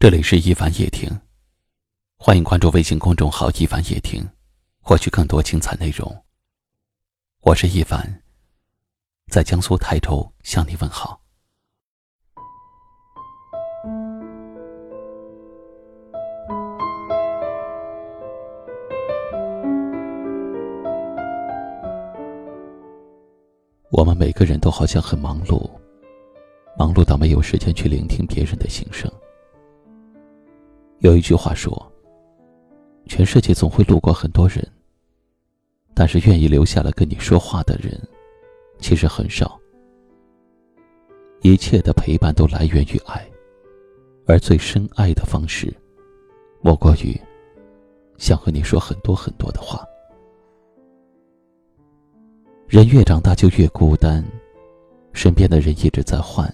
这里是一凡夜听，欢迎关注微信公众号“一凡夜听”，获取更多精彩内容。我是一凡，在江苏泰州向你问好。我们每个人都好像很忙碌，忙碌到没有时间去聆听别人的心声。有一句话说：“全世界总会路过很多人，但是愿意留下来跟你说话的人，其实很少。一切的陪伴都来源于爱，而最深爱的方式，莫过于想和你说很多很多的话。”人越长大就越孤单，身边的人一直在换，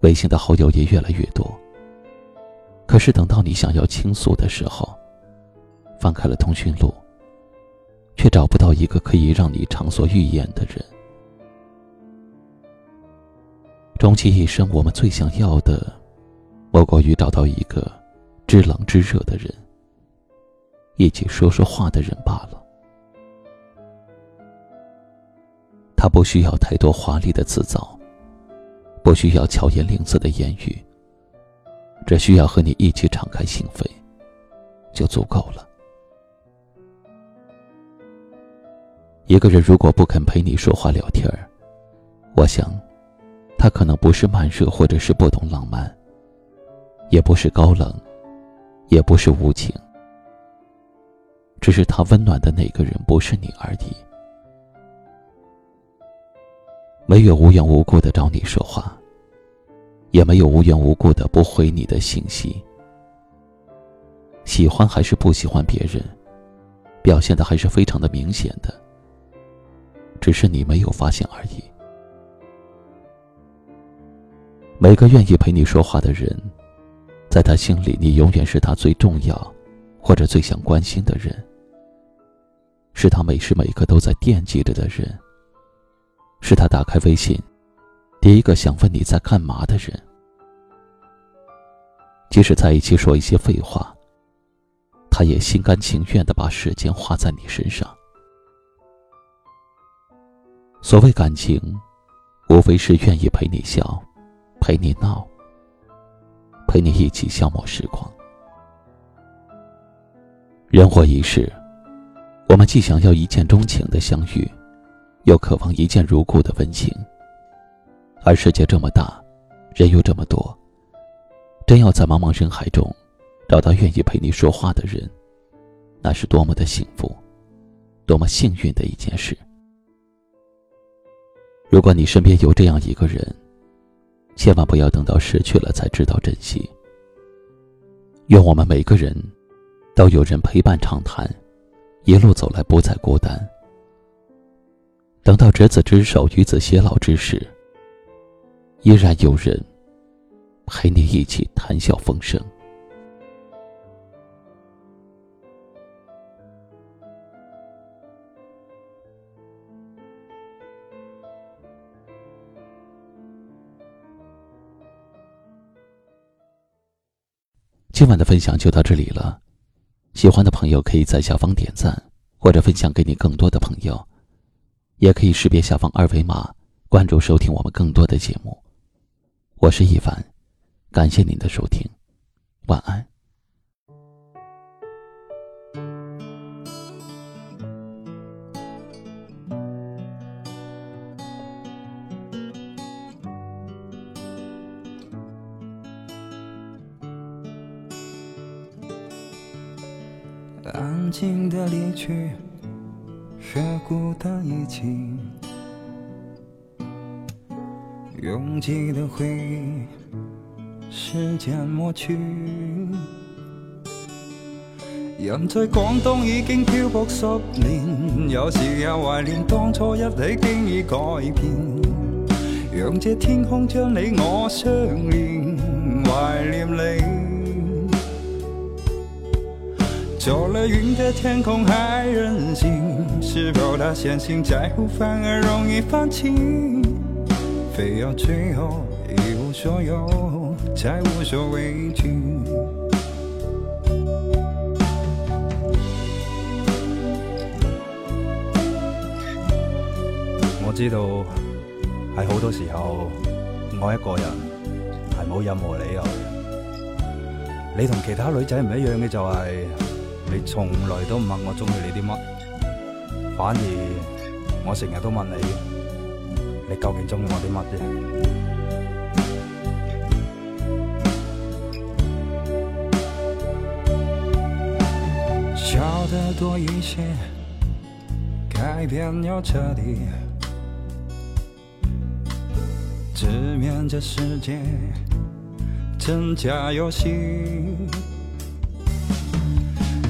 微信的好友也越来越多。可是等到你想要倾诉的时候，翻开了通讯录，却找不到一个可以让你畅所欲言的人。终其一生，我们最想要的，莫过于找到一个知冷知热的人，一起说说话的人罢了。他不需要太多华丽的辞藻，不需要巧言令色的言语。只需要和你一起敞开心扉，就足够了。一个人如果不肯陪你说话聊天儿，我想，他可能不是慢热，或者是不懂浪漫，也不是高冷，也不是无情，只是他温暖的那个人不是你而已。没有无缘无故的找你说话。也没有无缘无故的不回你的信息。喜欢还是不喜欢别人，表现的还是非常的明显的，只是你没有发现而已。每个愿意陪你说话的人，在他心里，你永远是他最重要，或者最想关心的人，是他每时每刻都在惦记着的人，是他打开微信，第一个想问你在干嘛的人。即使在一起说一些废话，他也心甘情愿的把时间花在你身上。所谓感情，无非是愿意陪你笑，陪你闹，陪你一起消磨时光。人活一世，我们既想要一见钟情的相遇，又渴望一见如故的温情。而世界这么大，人又这么多。真要在茫茫人海中，找到愿意陪你说话的人，那是多么的幸福，多么幸运的一件事。如果你身边有这样一个人，千万不要等到失去了才知道珍惜。愿我们每个人，都有人陪伴畅谈，一路走来不再孤单。等到执子之手，与子偕老之时，依然有人。陪你一起谈笑风生。今晚的分享就到这里了，喜欢的朋友可以在下方点赞或者分享给你更多的朋友，也可以识别下方二维码关注收听我们更多的节目。我是一凡。感谢您的收听，晚安。安静的离去，和孤单一起，拥挤的回忆。时间抹去，人在广东已经漂泊十年，有时也怀念当初一起，经已改变。让这天空将你我相连，怀念你。走了云的天空还任性，是否太相信在乎反而容易放弃，非要最后一无所有。我知道，喺好多时候爱一个人系冇任何理由嘅。你同其他女仔唔一样嘅就系，你从来都唔问我中意你啲乜，反而我成日都问你，你究竟中意我啲乜啫？的多一些，改变要彻底，直面这世界，真假游戏。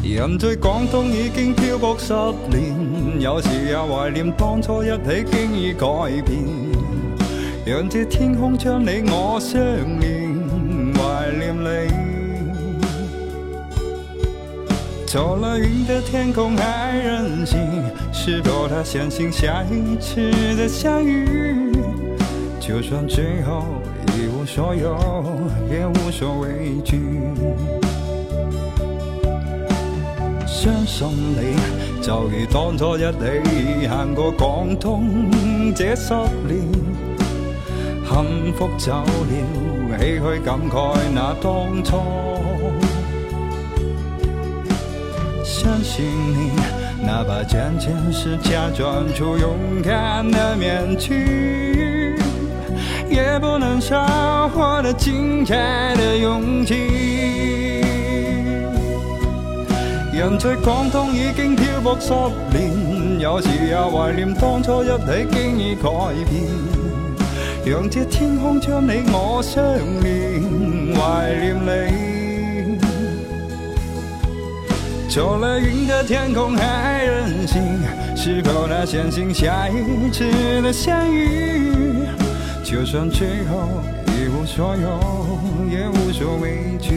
人在广东已经漂泊十年，有时也怀念当初一起经已改变，人这天空将你我相连，怀念你。走了云的天空还任性，是否他相信下一次的相遇？就算最后一无所有，也无所畏惧。相信你，就如当初一起行过广东这十年，幸福走了，唏嘘感慨那当初。心里，哪怕仅仅是假装出勇敢的面具，也不能少我得精彩的勇气。人在广东已经漂泊十年，有时也怀念当初一起经已改变。让这天空将你我相连，怀念你。走了云的天空还任性，是否能相信下一次的相遇？就算最后一无所有，也无所畏惧。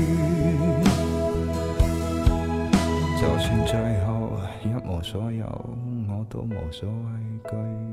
就算最后一无所有，我都无所畏惧。